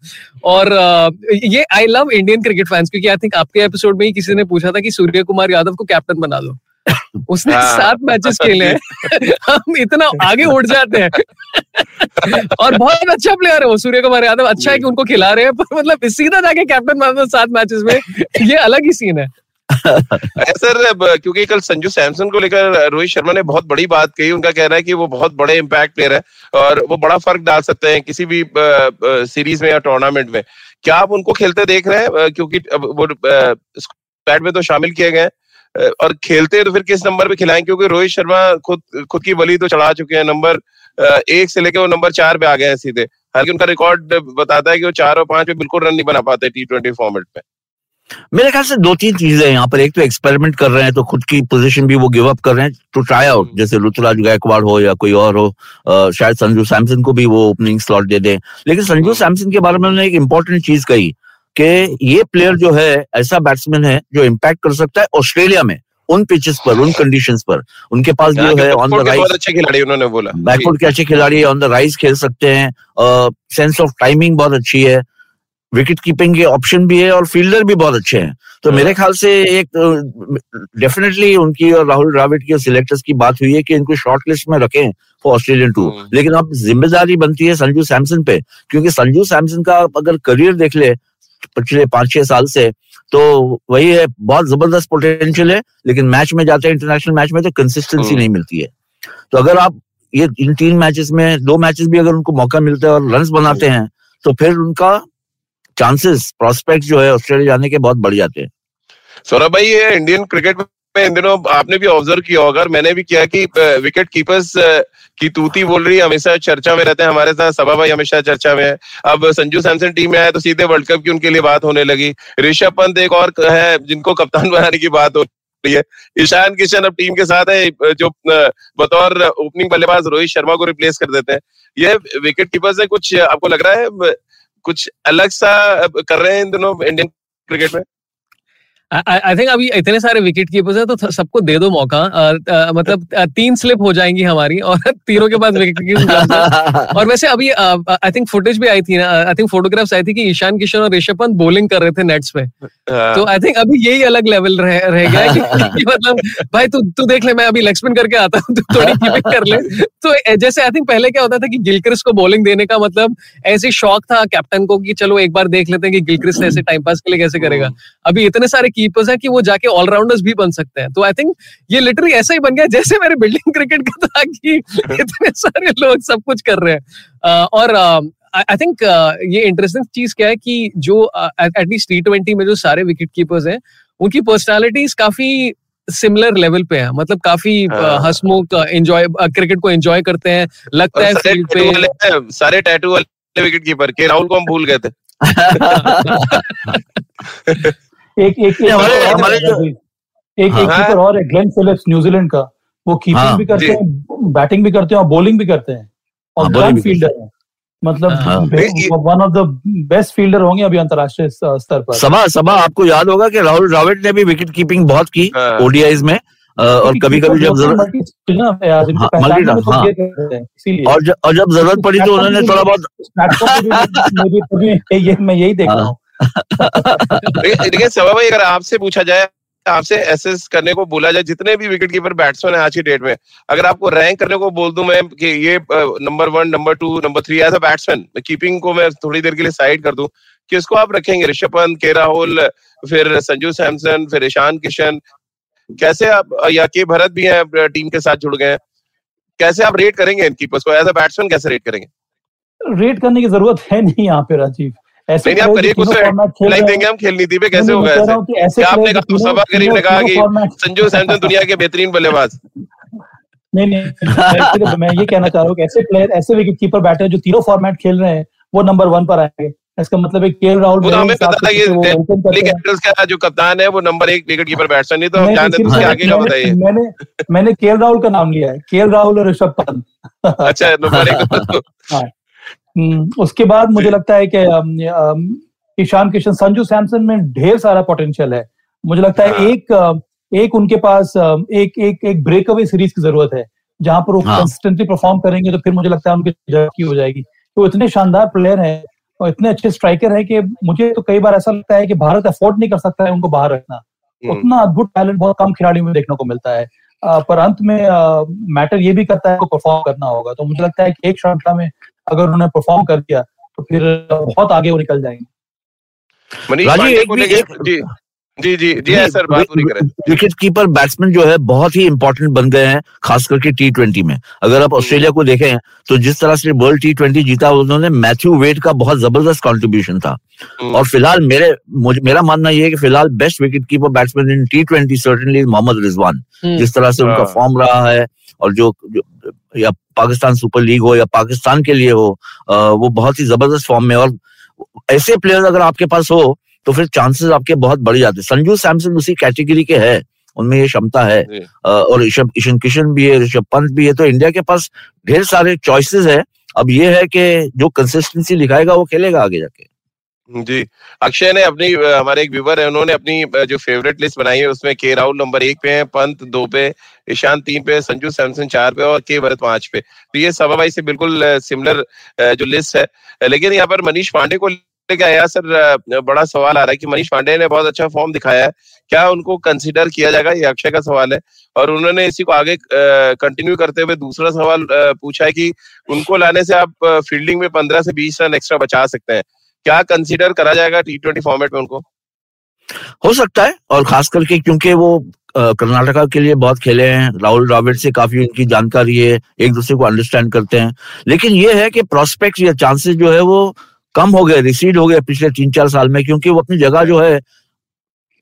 और uh, ये I love Indian cricket fans क्योंकि आई थिंक आपके एपिसोड में ही किसी ने पूछा था कि सूर्य कुमार यादव को कैप्टन बना दो। (laughs) उसने हाँ। सात मैचेस खेले हैं। (laughs) हम इतना आगे उड़ जाते हैं। और बहुत अच्छा प्लेयर है वो सूर्य कुमार यादव। अच्छा है कि उनको खिला रहे हैं पर मतलब सीधा जाके कैप्टन बना सात मैचेस में। ये अलग ही सीन है। सर क्योंकि कल संजू सैमसन को लेकर रोहित शर्मा ने बहुत बड़ी बात कही उनका कहना है कि वो बहुत बड़े इम्पैक्ट प्लेयर है और वो बड़ा फ़र्क डाल सकते हैं किसी भी सीरीज़ में या टूर्नामेंट में। क्या आप उनको खेलते देख रहे हैं? क्योंकि वो स्क्वाड में तो शामिल किए गए हैं। और खेलते हैं तो फिर किस नंबर पे खिलाएँ? क्योंकि रोहित शर्मा खुद खुद की बली तो चढ़ा चुके हैं। नंबर एक से लेकर वो नंबर चार पे आ गए हैं सीधे। हालाँकि उनका रिकॉर्ड बताता है कि वो चार और पाँच पे बिल्कुल रन नहीं बना पाते टी ट्वेंटी फॉर्मेट में मेरे ख्याल से दो तीन चीज़ें हैं। यहाँ पर एक तो एक्सपेरिमेंट कर रहे हैं तो खुद की पोजीशन भी वो गिव अप कर रहे हैं टू ट्राई आउट जैसे ऋतुराज गायकवाड़ हो या कोई और हो शायद संजू सैमसन को भी वो ओपनिंग स्लॉट दे दें। लेकिन संजू सैमसन के बारे में उन्होंने एक इंपॉर्टेंट चीज़ कही। कि ये प्लेयर जो है ऐसा बैट्समैन है जो इम्पैक्ट कर सकता है ऑस्ट्रेलिया में उन पिचेस पर उन कंडीशंस पर। उनके पास जो है ऑन द राइज अच्छे खिलाड़ी उन्होंने बोला। बैकवर्ड के अच्छे खिलाड़ी ऑन द राइज खेल सकते हैं। सेंस ऑफ़ टाइमिंग बहुत अच्छी है। विकेट कीपिंग के ऑप्शन भी है और फील्डर भी बहुत अच्छे हैं। तो हाँ। मेरे ख्याल से एक डेफिनेटली उनकी और राहुल द्राविड की और सिलेक्टर्स की बात हुई है कि इनको शॉर्ट लिस्ट में रखें फॉर ऑस्ट्रेलियन टूर। लेकिन अब ज़िम्मेदारी बनती है संजू सैमसन पे क्योंकि संजू सैमसन का अगर करियर देख ले पिछले पाँच छह साल से। तो वही है बहुत ज़बरदस्त पोटेंशियल है लेकिन मैच में जाते हैं इंटरनेशनल मैच में तो कंसिस्टेंसी हम्म। नहीं मिलती है। तो अगर आप ये इन तीन मैचेस में दो मैचेस भी अगर उनको मौका मिलता है और रन बनाते हैं तो फिर उनका चांसेस प्रोस्पेक्ट जो है ऑस्ट्रेलिया जाने के बहुत बढ़ जाते हैं। सौरभ भाई ये इंडियन क्रिकेट में इन दिनों आपने भी ऑब्ज़र्व किया होगा और मैंने भी किया कि विकेट कीपर्स की तूती बोल रही है, हमेशा चर्चा में रहते हैं, हमारे साथ सभा भाई हमेशा चर्चा में है। अब संजू सैमसन टीम में आए तो सीधे वर्ल्ड कप की उनके लिए बात होने लगी। ऋषभ पंत एक और है, जिनको कप्तान बनाने की बात हो रही है। ईशान किशन अब टीम के साथ है, जो बतौर ओपनिंग बल्लेबाज रोहित शर्मा को रिप्लेस कर देते हैं। ये विकेट कीपर्स है, कुछ आपको लग रहा है, कुछ अलग सा कर रहे हैं इन दिनों इंडियन क्रिकेट में? आई थिंक अभी इतने सारे विकेट कीपर्स हैं तो सबको दे दो मौका। अ, अ, मतलब तीन स्लिप हो जाएँगी हमारी और (laughs) तीनों के पास विकेट (laughs) और वैसे अभी आई थिंक फुटेज भी आई थी ना आई थिंक फोटोग्राफ्स आई थी कि ईशान किशन और ऋषभ पंत बॉलिंग कर रहे थे नेट्स पे। तो आई थिंक अभी यही अलग लेवल रह, रह गया कि, (laughs) कि मतलब भाई तू तू देख ले मैं अभी लेग स्पिन करके आता हूँ तू थोड़ी कीपिंग कर ले। तो जैसे आई थिंक पहले क्या होता था कि गिलक्रिस को बॉलिंग देने का मतलब ऐसे शौक था कैप्टन को कि चलो एक बार देख लेते हैं कि गिलक्रिस ऐसे टाइम पास के लिए कैसे करेगा। अभी इतने सारे कीपर्स हैं कि वो जाके ऑलराउंडर्स भी बन सकते हैं। तो आई थिंक ये लिटरली ऐसा ही बन गया जैसे मेरे बिल्डिंग क्रिकेट का था कि (laughs) इतने सारे लोग सब कुछ कर रहे हैं। अ, और आई थिंक ये इंटरेस्टिंग चीज़ क्या है कि जो एटलीस्ट टी ट्वेंटी में जो सारे विकेट कीपर्स हैं उनकी पर्सनालिटीज काफ़ी सिमिलर लेवल पे है। मतलब काफ़ी अ, हाँ। एंजॉय क्रिकेट को एंजॉय करते हैं लगता है सारे फ़ील्ड पे। सारे टैटू वाले विकेट कीपर के राहुल को हम भूल गए थे। (laughs) (laughs) एक एक एक हमारे- है। एक एक हाँ। कीपर और है ग्लेन फिलिप्स न्यूजीलैंड का वो कीपिंग हाँ, भी करते हैं बैटिंग भी करते हैं और बॉलिंग भी करते हैं और हाँ, करते फील्डर है मतलब हाँ। One of the best fielder होंगे अभी अंतरराष्ट्रीय स्तर पर सभा सभा आपको याद होगा कि राहुल द्राविड ने भी विकेट कीपिंग बहुत की हाँ। ओडीआईज में और कभी कभी जब ज़रूरत हाँ, तो हाँ। हैं, और जब ज़रूरत पड़ी तो उन्होंने थोड़ा बहुत मैं यही देख रहा हाँ। लेकिन सवा भाई, अगर आपसे पूछा जाए, आपसे एसेस करने को बोला जाए, जितने भी विकेट कीपर बैट्समैन है आज की डेट में, अगर आपको रैंक करने को बोल दूँ मैं कि ये number one number two number three as a batsman keeping को मैं थोड़ी देर के लिए साइड कर दूँ किसको आप रखेंगे, ऋषभ पंत के राहुल फिर संजू सैमसन, फिर ईशान किशन, कैसे आप, या के भरत भी हैं टीम के साथ जुड़ गए हैं, कैसे आप रेट करेंगे इन कीपर्स को? एज अ बैट्समैन कैसे रेट करेंगे? रेट करने की ज़रूरत है नहीं यहाँ पे, राजीव। ऐसे नहीं आप करिए कुछ देंगे हम खेल नीति पे कैसे होगा ऐसे हूँ आपने कहा जो मुस्तफ़ा करीम ने कहा कि संजू सैमसन दुनिया के बेहतरीन बल्लेबाज। नहीं नहीं मैं ये कहना चाह रहा हूँ ऐसे प्लेयर ऐसे विकेट कीपर बैठे हैं जो तीनों फॉर्मेट खेल रहे हैं वो नंबर वन पर आएँगे। इसका मतलब है के राहुल वो हमें पता था ये दिल्ली हैं। कैपिटल्स का जो कप्तान है वो नंबर एक विकेट कीपर बैट्समैन नहीं तो हम जानते थे इसीलिए उसके आगे का बताइए। मैंने मैंने के राहुल का नाम लिया है के राहुल और ऋषभ पंत। अच्छा नंबर एक (laughs) उसके बाद मुझे लगता है कि ईशान किशन संजू सैमसन में ढेर सारा पोटेंशियल है। मुझे लगता है हाँ। एक एक उनके पास एक एक एक ब्रेक अवे सीरीज़ की ज़रूरत है जहाँ पर वो हाँ। कंसिस्टेंटली परफॉर्म करेंगे तो फिर मुझे लगता है उनकी जगह की हो जाएगी। तो इतने शानदार प्लेयर हैं और इतने अच्छे स्ट्राइकर हैं कि मुझे तो कई बार ऐसा लगता है कि भारत अफोर्ड नहीं कर सकता है उनको बाहर रखना। उतना अद्भुत टैलेंट बहुत कम खिलाड़ियों में देखने को मिलता है। पर अंत में मैटर ये भी करता है को परफॉर्म करना होगा। तो मुझे लगता है कि एक श्रृंखला में अगर उन्होंने परफॉर्म कर दिया तो फिर बहुत आगे वो निकल जाएँगे राजीव, पांडे एक को भी- लेके एक- जी जी जी जी सर बात पूरी करें विकेट कीपर बैट्समैन जो है बहुत ही इंपॉर्टेंट बन गए हैं खास करके टी ट्वेंटी में अगर आप ऑस्ट्रेलिया को देखें तो जिस तरह से वर्ल्ड टी ट्वेंटी जीता उन्होंने मैथ्यू वेट का बहुत ज़बरदस्त कंट्रीब्यूशन था हम्म। और फ़िलहाल मेरे मुझे मेरा मानना यह है कि फ़िलहाल best wicket keeper batsman in T twenty certainly Mohammad Rizwan हम्म। जिस तरह से उनका हाँ। फॉर्म रहा है और जो, जो या पाकिस्तान सुपर लीग हो या पाकिस्तान के लिए हो वो बहुत ही ज़बरदस्त फॉर्म में और ऐसे प्लेयर अगर आपके पास हो तो फिर चांसेस आपके बहुत बढ़ जाते हैं। संजू सैमसन उसी कैटेगरी के है उनमें ये क्षमता है। और ऋषभ ईशन किशन भी है ऋषभ पंत भी है तो इंडिया के पास ढेर सारे चॉइसेस है। अब ये है कि जो कंसिस्टेंसी लिखाएगा वो खेलेगा आगे जाके। जी। अक्षय ने अपनी हमारे एक व्यूवर है, उन्होंने अपनी जो फेवरेट लिस्ट बनाई है, उसमें के राहुल नंबर एक पे है, पंत दो पे, ईशान तीन पे, संजू सैमसन चार पे और के भरत पाँच पे। तो ये सभा भाई से बिल्कुल सिमिलर जो लिस्ट है। लेकिन यहाँ पर मनीष पांडे को लेके आया सर बड़ा सवाल आ रहा है कि मनीष पांडे ने बहुत अच्छा फॉर्म दिखाया है। क्या उनको कंसिडर किया जाएगा? ये अक्षय का सवाल है। और उन्होंने इसी को आगे कंटिन्यू करते हुए दूसरा सवाल पूछा है कि उनको लाने से आप फील्डिंग में पंद्रह से बीस रन एक्स्ट्रा बचा सकते हैं। क्या कंसीडर करा जाएगा टी ट्वेंटी फॉर्मेट में उनको? हो सकता है, और खास करके क्योंकि वो कर्नाटका के लिए बहुत खेले हैं, राहुल द्रविड़ से काफ़ी उनकी जानकारी है, एक दूसरे को अंडरस्टैंड करते हैं। लेकिन ये है कि प्रोस्पेक्ट या चांसेस जो है वो कम हो गए रिसीड हो गए पिछले तीन चार साल में, क्योंकि वो अपनी जगह जो है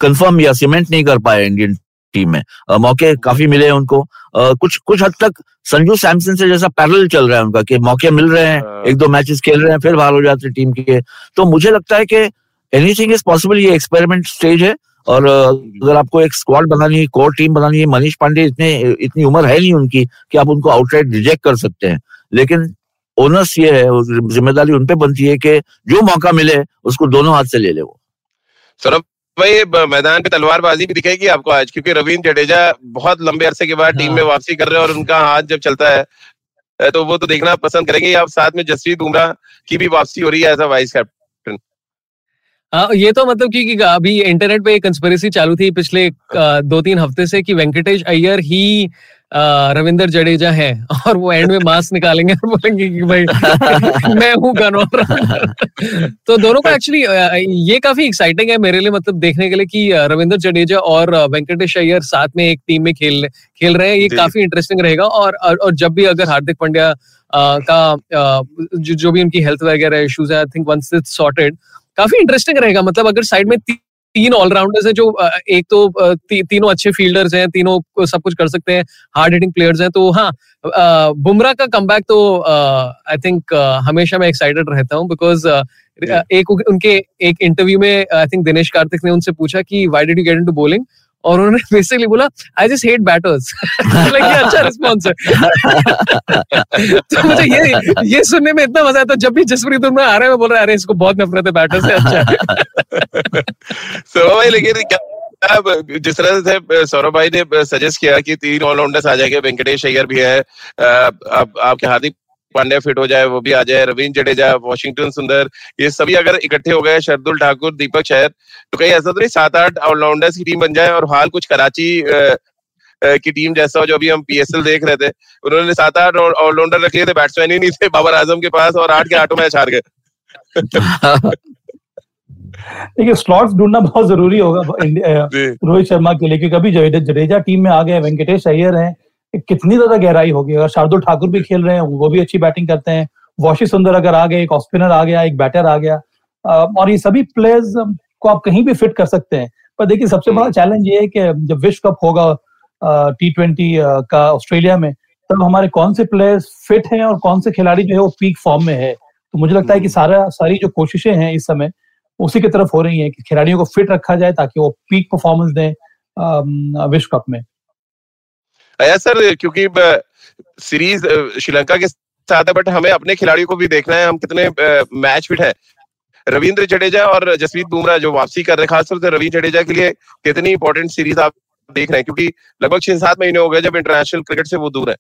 कंफर्म या सीमेंट नहीं कर पाए इंडियन टीम में। अ, मौके काफ़ी मिले हैं उनको। अ, कुछ कुछ हद तक संजू सैमसन से जैसा पैरल चल रहा है उनका कि मौके मिल रहे हैं हाँ। एक दो मैचेस खेल रहे हैं फिर बाहर हो जाते हैं टीम के तो मुझे लगता है कि एनीथिंग इज़ पॉसिबल ये एक्सपेरिमेंट स्टेज है। और अगर आपको एक स्क्वाड बनानी है कोर टीम बनानी है मनीष पांडे इतने इतनी उम्र है नहीं उनकी कि आप उनको आउटराइट रिजेक्ट कर सकते हैं। लेकिन ओनर्स ये है ज़िम्मेदारी उन पे बनती है कि जो मौका मिले उसको दोनों हाथ से ले ले वो। सौरभ भाई मैदान पे तलवारबाजी भी दिखेगी आपको आज क्योंकि रविंद्र जडेजा बहुत लंबे अरसे के बाद टीम हाँ। में वापसी कर रहे हैं और उनका हाथ जब चलता है तो वो तो देखना पसंद करेंगे। आप साथ में जसवीत बुमराह की भी वापसी हो रही है एज अ वाइस कैप्टन? आ, ये तो मतलब कि, अभी इंटरनेट पे एक कंस्पिरेसी चालू थी पिछले दो तीन हफ़्ते से कि वेंकटेश अय्यर ही रविंदर जडेजा है और वो एंड में मास्क निकालेंगे और बोलेंगे कि भाई (laughs) मैं हूँ गनौर तो दोनों को एक्चुअली ये काफ़ी एक्साइटिंग है मेरे लिए मतलब देखने के लिए कि रविंदर जडेजा और वेंकटेश अय्यर साथ में एक टीम में खेल खेल रहे हैं। ये काफ़ी इंटरेस्टिंग रहेगा और और जब भी अगर हार्दिक पांड्या का जो जो भी उनकी हेल्थ वगैरह इश्यूज़ है I think once it's sorted काफ़ी इंटरेस्टिंग रहेगा। मतलब अगर साइड में तीन ऑलराउंडर्स हैं जो एक तो ती, तीनों अच्छे फील्डर्स हैं तीनों सब कुछ कर सकते हैं हार्ड हिटिंग प्लेयर्स हैं तो हाँ बुमराह का कम तो आई थिंक हमेशा मैं एक्साइटेड रहता हूँ बिकॉज़ एक उनके एक इंटरव्यू में आई थिंक दिनेश कार्तिक ने उनसे पूछा कि why did you get into bowling और उन्होंने (laughs) बेसिकली बोला आई जस्ट हेट बैटर्स अच्छा रिस्पॉन्स है। (laughs) तो मुझे ये ये सुनने में इतना मज़ा आता जब भी जसप्रीत बुमराह आ रहे हैं बोल रहा है, अरे, इसको बहुत नफरत है बैटर से अच्छा (laughs) सौरभ भाई, लेकिन जिस तरह से सौरभ भाई ने सजेस्ट किया कि तीन ऑलराउंडर्स आ जाएँगे, वेंकटेश अय्यर भी है अब आपके हार्दिक पांड्या फिट हो जाए वो भी आ जाए रविंद्र जडेजा वॉशिंगटन सुंदर ये सभी अगर इकट्ठे हो गए शरदुल ठाकुर दीपक शहर तो कहीं ऐसा तो नहीं सात आठ ऑलराउंडर्स की टीम बन जाए और हाल कुछ कराची की टीम जैसा हो जो अभी हम पीएसएल देख रहे थे उन्होंने सात आठ ऑलराउंडर रख लिए थे बैट्समैन ही नहीं थे बाबर आज़म के पास और आठ के आठों मैच हार गए। (laughs) देखिए स्लॉट्स ढूंढना बहुत ज़रूरी होगा (laughs) रोहित शर्मा के लिए क्योंकि अभी जडेजा जडेजा टीम में आ गए वेंकटेश अय्यर हैं कितनी ज़्यादा गहराई होगी? अगर शार्दुल ठाकुर भी खेल रहे हैं वो भी अच्छी बैटिंग करते हैं। वॉशी सुंदर अगर आ गए एक ऑफ़ स्पिनर आ गया एक बैटर आ गया और ये सभी प्लेयर्स को आप कहीं भी फिट कर सकते हैं। पर देखिए सबसे बड़ा चैलेंज ये है कि जब विश्व कप होगा टी ट्वेंटी का ऑस्ट्रेलिया में तब हमारे कौन से प्लेयर्स फिट हैं और कौन से खिलाड़ी जो है वो पीक फॉर्म में है? तो मुझे लगता है कि सारा सारी जो कोशिशें हैं इस समय उसी की तरफ़ हो रही है कि खिलाड़ियों को फिट रखा जाए ताकि वो पीक परफॉर्मेंस दें विश्व कप में। अया सर, क्योंकि सीरीज़ श्रीलंका के साथ है बट हमें अपने खिलाड़ियों को भी देखना है, हम कितने मैच फिट है। रविंद्र जडेजा और जसप्रीत बुमराह जो वापसी कर रहे हैं, खासतौर से रवि जडेजा के लिए कितनी इंपॉर्टेंट सीरीज़ आप देख रहे हैं, क्योंकि लगभग छह सात महीने हो गए जब इंटरनेशनल क्रिकेट से वो दूर है।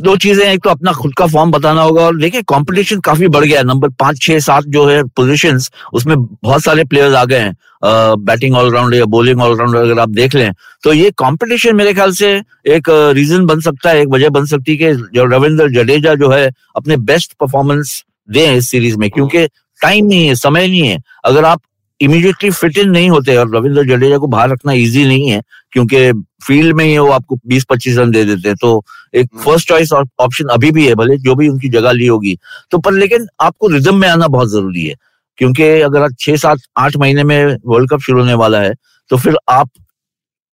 दो चीज़ें एक तो अपना खुद का फॉर्म बताना होगा और देखिए कंपटीशन काफ़ी बढ़ गया है। नंबर पाँच, छह, सात जो है पोजीशंस उसमें बहुत सारे प्लेयर्स आ गए हैं। बैटिंग ऑलराउंडर या बॉलिंग ऑलराउंडर अगर आप देख लें तो ये कंपटीशन मेरे ख्याल से एक रीजन बन सकता है, एक वजह बन सकती है कि रविंद्र जडेजा जो है, अपने बेस्ट परफॉर्मेंस दें इस सीरीज़ में, क्योंकि टाइम नहीं है, समय नहीं है। अगर आप इमीडिएटली फिट इन नहीं होते और रविंद्र जडेजा को बाहर रखना इजी नहीं है क्योंकि फ़ील्ड में ही वो आपको 20-25 रन दे देते हैं। तो एक फ़र्स्ट चॉइस ऑप्शन अभी भी है भले जो भी उनकी जगह ली होगी। तो पर लेकिन आपको रिदम में आना बहुत ज़रूरी है क्योंकि अगर आप छह सात आठ महीने में वर्ल्ड कप शुरू होने वाला है तो फिर आप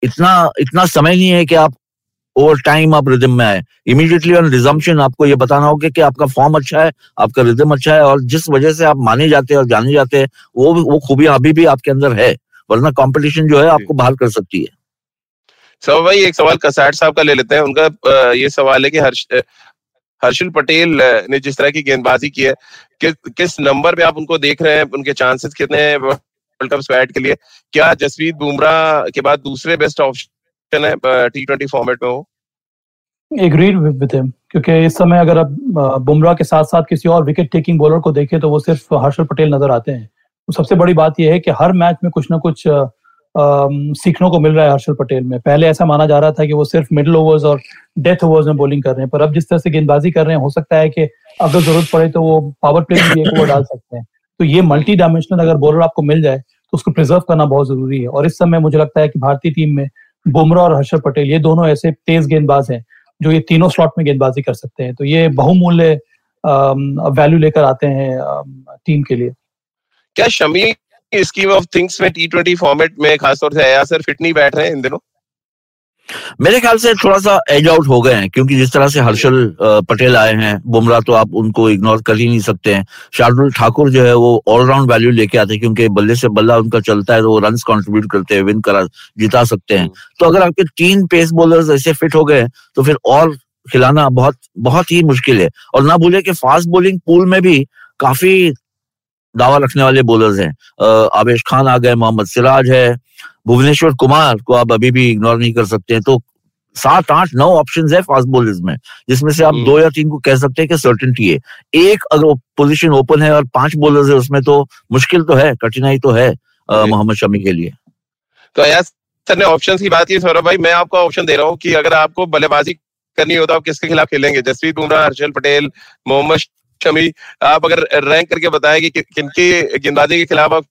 इतना इतना समय नहीं है कि आप ओवर टाइम आप रिदम में आए। इमीडिएटली ऑन रिजम्पशन आपको ये बताना होगा कि आपका फॉर्म अच्छा है आपका रिदम अच्छा है और जिस वजह से आप माने जाते हैं और जाने जाते हैं वो वो खूबियाँ अभी भी आपके अंदर है वरना कंपटीशन जो है आपको बाहर कर सकती है। सब भाई एक सवाल कसाट साहब का ले लेते हैं। उनका ये सवाल है कि हर्ष हर्षल पटेल ने जिस तरह की गेंदबाजी की है किस किस नंबर पे आप उनको देख रहे हैं? उनके चांसेस कितने हैं वर्ल्ड कप स्क्वाड के लिए? क्या जसवीत बुमराह के बाद दूसरे बेस्ट ऑप्शन है टी ट्वेंटी फॉर्मेट में वो एग्रीड विद हिम क्योंकि इस समय अगर आप बुमराह के साथ साथ किसी और विकेट टेकिंग बॉलर को देखें तो वो सिर्फ़ हर्षल पटेल नज़र आते हैं। तो सबसे बड़ी बात यह है कि हर मैच में कुछ ना कुछ सीखने को मिल रहा है हर्षल पटेल में। पहले ऐसा माना जा रहा था कि वो सिर्फ़ मिडिल ओवर्स और डेथ ओवर्स में बॉलिंग कर रहे हैं, पर अब जिस तरह से गेंदबाजी कर रहे हैं, हो सकता है कि अगर ज़रूरत पड़े तो वो पावर प्ले भी एक ओवर डाल सकते हैं। तो ये मल्टी डायमेंशनल अगर बॉलर आपको मिल जाए तो उसको प्रिजर्व करना बहुत ज़रूरी है। और इस समय मुझे लगता है कि भारतीय टीम में बुमराह और हर्षद पटेल, ये दोनों ऐसे तेज गेंदबाज हैं जो ये तीनों स्लॉट में गेंदबाजी कर सकते हैं। तो ये बहुमूल्य वैल्यू लेकर आते हैं टीम के लिए। क्या शमी स्कीम ऑफ़ थिंग्स में टी ट्वेंटी फॉर्मेट में खासतौर से आया सर फिट नहीं बैठ रहे हैं इन दिनों? मेरे ख्याल से थोड़ा सा एज आउट हो गए हैं क्योंकि जिस तरह से हर्षल पटेल आए हैं बुमराह तो आप उनको इग्नोर कर ही नहीं सकते हैं। शार्दुल ठाकुर जो है वो ऑलराउंड वैल्यू लेके आते हैं क्योंकि बल्ले से बल्ला उनका चलता है तो वो रन कंट्रीब्यूट करते हैं विन करा जिता सकते हैं। तो अगर आपके तीन पेस बॉलर्स ऐसे फिट हो गए तो फिर और खिलाना बहुत बहुत ही मुश्किल है। और ना भूले कि फास्ट बॉलिंग पूल में भी काफ़ी दावा रखने वाले बॉलर्स हैं। आवेश खान आ गए मोहम्मद सिराज है भुवनेश्वर कुमार को आप अभी भी इग्नोर नहीं कर सकते हैं। तो सात आठ नौ ऑप्शंस है फास्ट बॉलर्स में जिसमें से आप हम्म। दो या तीन को कह सकते हैं कि सर्टेनिटी है। एक अगर पोजीशन ओपन है और पाँच बॉलर्स है उसमें तो मुश्किल तो है कठिनाई तो है मोहम्मद शमी के लिए। तो अयाज सर ने ऑप्शंस की बात की सौरभ भाई मैं आपको ऑप्शन दे रहा हूँ कि अगर आपको बल्लेबाजी करनी हो तो आप किसके खिलाफ खेलेंगे? जसप्रीत बुमराह हर्षल पटेल मोहम्मद शमी आप अगर रैंक करके बताए कि किनकी गेंदबाजी के खिलाफ आप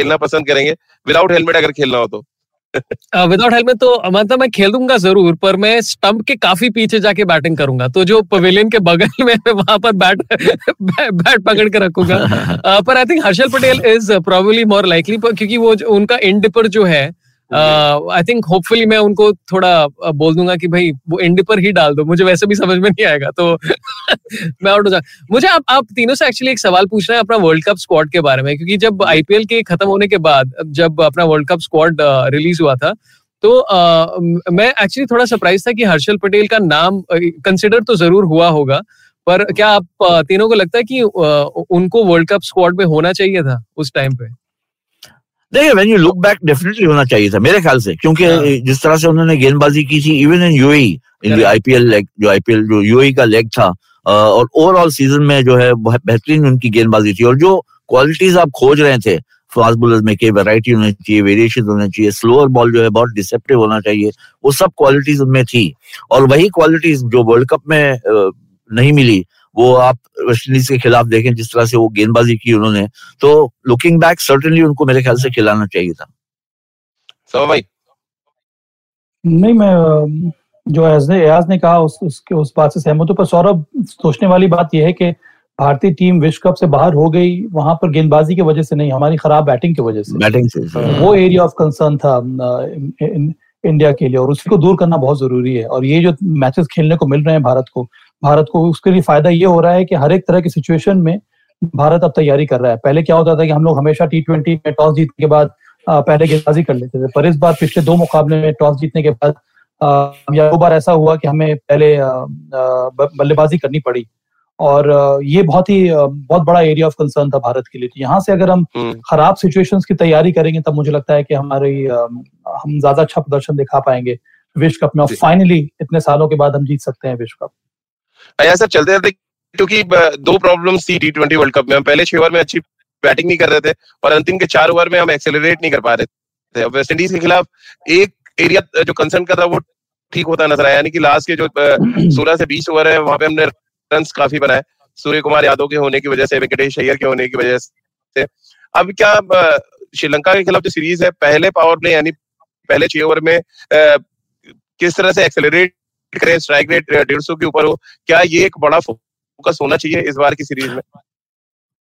खेलना पसंद करेंगे। विदाउट हेलमेट अगर खेलना हो तो। विदाउट हेलमेट तो मतलब मैं खेल दूँगा ज़रूर पर मैं स्टंप के काफ़ी पीछे जाके बैटिंग करूँगा। तो जो पवेलियन के बगल में वहाँ पर बैट बैट पकड़ के रखूँगा। पर I think Harshal Patel is probably more likely क्योंकि वो उनका एंड पर जो है आई थिंक होपफुली मैं उनको थोड़ा uh, बोल दूँगा कि भाई वो एंड पर ही डाल दो। मुझे वैसे भी समझ में नहीं आएगा तो (laughs) मैं आउट हो जा मुझे आप आप तीनों से एक्चुअली एक सवाल पूछ रहे हैं अपना वर्ल्ड कप स्क्वाड के बारे में क्योंकि जब आईपीएल के खत्म होने के बाद जब अपना वर्ल्ड कप स्क्वाड रिलीज़ हुआ था तो uh, मैं एक्चुअली थोड़ा सरप्राइज़ था कि हर्षल पटेल का नाम कंसिडर तो ज़रूर हुआ होगा पर क्या आप तीनों को लगता है कि उनको वर्ल्ड कप स्क्वाड में होना चाहिए था उस टाइम पे देखिए when you look back definitely होना चाहिए था मेरे ख्याल से क्योंकि हाँ। जिस तरह से उन्होंने गेंदबाजी की थी even in UAE in IPL leg जो आईपीएल जो यूएई का लेग था और ओवरऑल सीज़न में जो है बेहतरीन उनकी गेंदबाजी थी और जो क्वालिटीज आप खोज रहे थे फास्ट बॉलर्स में के वैरायटी होनी चाहिए वेरिएशन होना चाहिए स्लोअर बॉल जो है बहुत डिसेप्टिव होना चाहिए वो सब क्वालिटीज उनमें थी। और वही क्वालिटीज जो वर्ल्ड कप में नहीं मिली वो आप वेस्ट इंडीज के खिलाफ देखें जिस तरह से वो गेंदबाजी की उन्होंने तो लुकिंग बैक सर्टनली उनको मेरे ख्याल से खिलाना चाहिए था। so, भाई? नहीं मैं जो एयाज ने कहा उस उसके उस बात से सहमत हूँ पर सौरभ सोचने वाली बात यह है कि भारतीय टीम विश्व कप से बाहर हो गई वहाँ पर गेंदबाजी की वजह से नहीं हमारी खराब बैटिंग की वजह से। बैटिंग से वो एरिया ऑफ़ कंसर्न था इंडिया के लिए और उसको दूर करना बहुत ज़रूरी है। और ये जो मैचेस खेलने को मिल रहे हैं भारत को भारत को उसके लिए फ़ायदा ये हो रहा है कि हर एक तरह की सिचुएशन में भारत अब तैयारी कर रहा है। पहले क्या होता था कि हम लोग हमेशा टी ट्वेंटी में टॉस जीतने के बाद पहले गेंदबाजी कर लेते थे पर इस बार पिछले दो मुकाबले में टॉस जीतने के बाद या दो बार ऐसा हुआ कि हमें पहले बल्लेबाजी करनी पड़ी। और ये बहुत ही बहुत बड़ा एरिया ऑफ़ कंसर्न था भारत के लिए। तो यहाँ से अगर हम हम्म। खराब सिचुएशंस की तैयारी करेंगे तब मुझे लगता है कि हमारी हम ज़्यादा अच्छा प्रदर्शन दिखा पाएँगे विश्व कप में। और फाइनली इतने सालों के बाद हम जीत सकते हैं विश्व कप। ऐसा चलते रहते क्योंकि दो प्रॉब्लम थी टी ट्वेंटी वर्ल्ड कप में। हम पहले छह ओवर में अच्छी बैटिंग नहीं कर रहे थे और अंतिम के चार ओवर में हम एक्सेलरेट नहीं कर पा रहे थे। वेस्ट इंडीज के खिलाफ एक एरिया जो कंसर्न का था वो ठीक होता नज़र आया। यानी कि लास्ट के जो (clears throat) सोलह से बीस ओवर है वहाँ पे हमने रन काफ़ी बनाए। सूर्य कुमार यादव के होने की वजह से वेंकटेश अय्यर के होने की वजह से। अब क्या श्रीलंका के खिलाफ जो सीरीज़ है पहले पावर प्ले यानी पहले छह ओवर में किस तरह से एक्सेलरेट करें स्ट्राइक रेट डेढ़ सौ के ऊपर हो क्या ये एक बड़ा फोकस होना चाहिए इस बार की सीरीज़ में?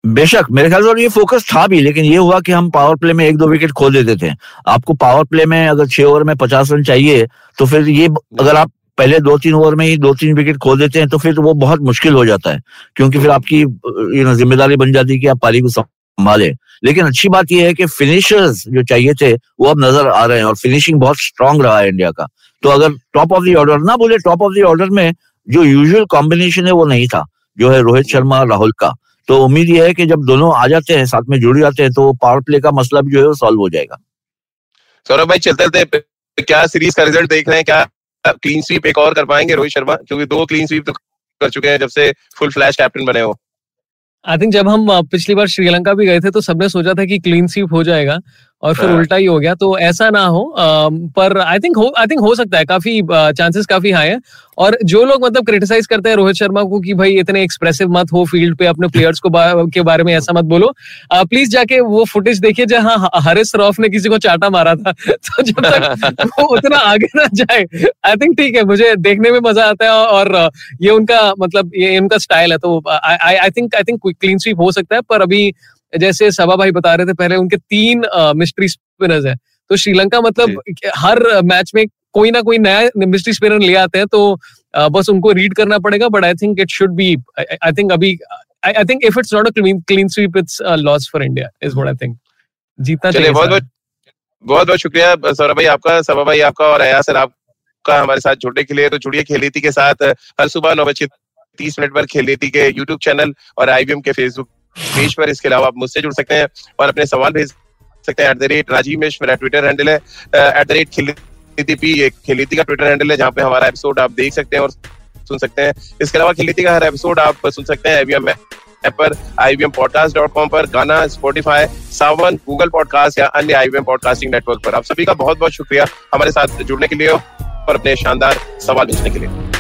बेशक मेरे ख्याल से ये फोकस था भी लेकिन ये हुआ कि हम पावर प्ले में एक दो विकेट खो देते थे। आपको पावर प्ले में अगर छह ओवर में पचास रन चाहिए तो फिर ये अगर आप पहले दो तीन ओवर में ही दो तीन विकेट खो देते हैं तो फिर वो बहुत मुश्किल हो जाता है क्योंकि फिर आपकी यू नो ज़िम्मेदारी बन जाती है कि आप पारी को संभाले। लेकिन अच्छी बात यह है कि फिनिशर्स जो चाहिए थे वो अब नज़र आ रहे हैं और फिनिशिंग बहुत स्ट्रांग रहा है इंडिया का। तो अगर टॉप ऑफ़ द ऑर्डर ना बोले टॉप ऑफ़ द ऑर्डर में जो यूजुअल कॉम्बिनेशन है वो नहीं था जो है रोहित शर्मा राहुल का। तो उम्मीद यह है कि जब दोनों आ जाते हैं साथ में जुड़ जाते हैं तो पावर प्ले का मसला भी जो है वो सॉल्व हो जाएगा। सौरभ भाई चलते चलते क्या सीरीज़ का रिज़ल्ट देख रहे हैं? क्या क्लीन स्वीप एक और कर पाएँगे रोहित शर्मा? क्योंकि दो क्लीन स्वीप तो कर चुके हैं जब से फुल फ्लैश कैप्टन बने हो। आई थिंक जब हम पिछली बार श्रीलंका भी गए थे तो सबने सोचा था कि क्लीन स्वीप हो जाएगा। और फिर हाँ। उल्टा ही हो गया तो ऐसा ना हो। अम, पर आई थिंक आई थिंक हो सकता है काफ़ी चांसेस काफ़ी हाई है। और जो लोग मतलब क्रिटिसाइज करते हैं रोहित शर्मा को कि भाई इतने एक्सप्रेसिव मत हो फ़ील्ड पे अपने प्लेयर्स को बा, के बारे में ऐसा मत बोलो। प्लीज़ जाके वो फुटेज देखिए जहाँ ह- हारिस रॉफ ने किसी को चाटा मारा था (laughs) तो जब तक (laughs) वो उतना आगे ना जाए आई थिंक ठीक है मुझे देखने में मज़ा आता है और ये उनका मतलब ये इनका स्टाइल है तो I think I think clean sweep हो सकता है पर अभी जैसे सभा भाई बता रहे थे पहले उनके तीन मिस्ट्री स्पिनर्स हैं। तो श्रीलंका मतलब हर मैच में कोई ना कोई नया मिस्ट्री स्पिनर ले आते हैं तो बस उनको रीड करना पड़ेगा but I think it should be I think अभी I think if it's not a clean clean sweep it's loss for India is what I think जीतना चाहिए बहुत बहुत बहुत बहुत शुक्रिया सौरभ भाई आपका सभा भाई आपका और अया सर आपका हमारे साथ जुड़ने के लिए। तो जुड़िए खेलीती के साथ हर सुबह नौ बजे तीस मिनट पर खेलीती के यूट्यूब चैनल और आईवीएम के फेसबुक पेज पर इसके अलावा आप मुझसे जुड़ सकते हैं और अपने सवाल भेज सकते हैं। एट द रेट राजीव मिश मेरा ट्विटर हैंडल है। एट द रेट का ट्विटर हैंडल है, जहाँ पे हमारा एपिसोड आप देख सकते हैं और सुन सकते हैं। इसके अलावा खेलीती का हर एपिसोड आप सुन सकते हैं आईवीएम ऐप पर आईवीएम पॉडकास्ट डॉट कॉम पर, गाना स्पॉटिफाई सावन गूगल पॉडकास्ट या अन्य पॉडकास्टिंग नेटवर्क पर। आप सभी का बहुत बहुत शुक्रिया हमारे साथ जुड़ने के लिए और अपने शानदार सवाल भेजने के लिए।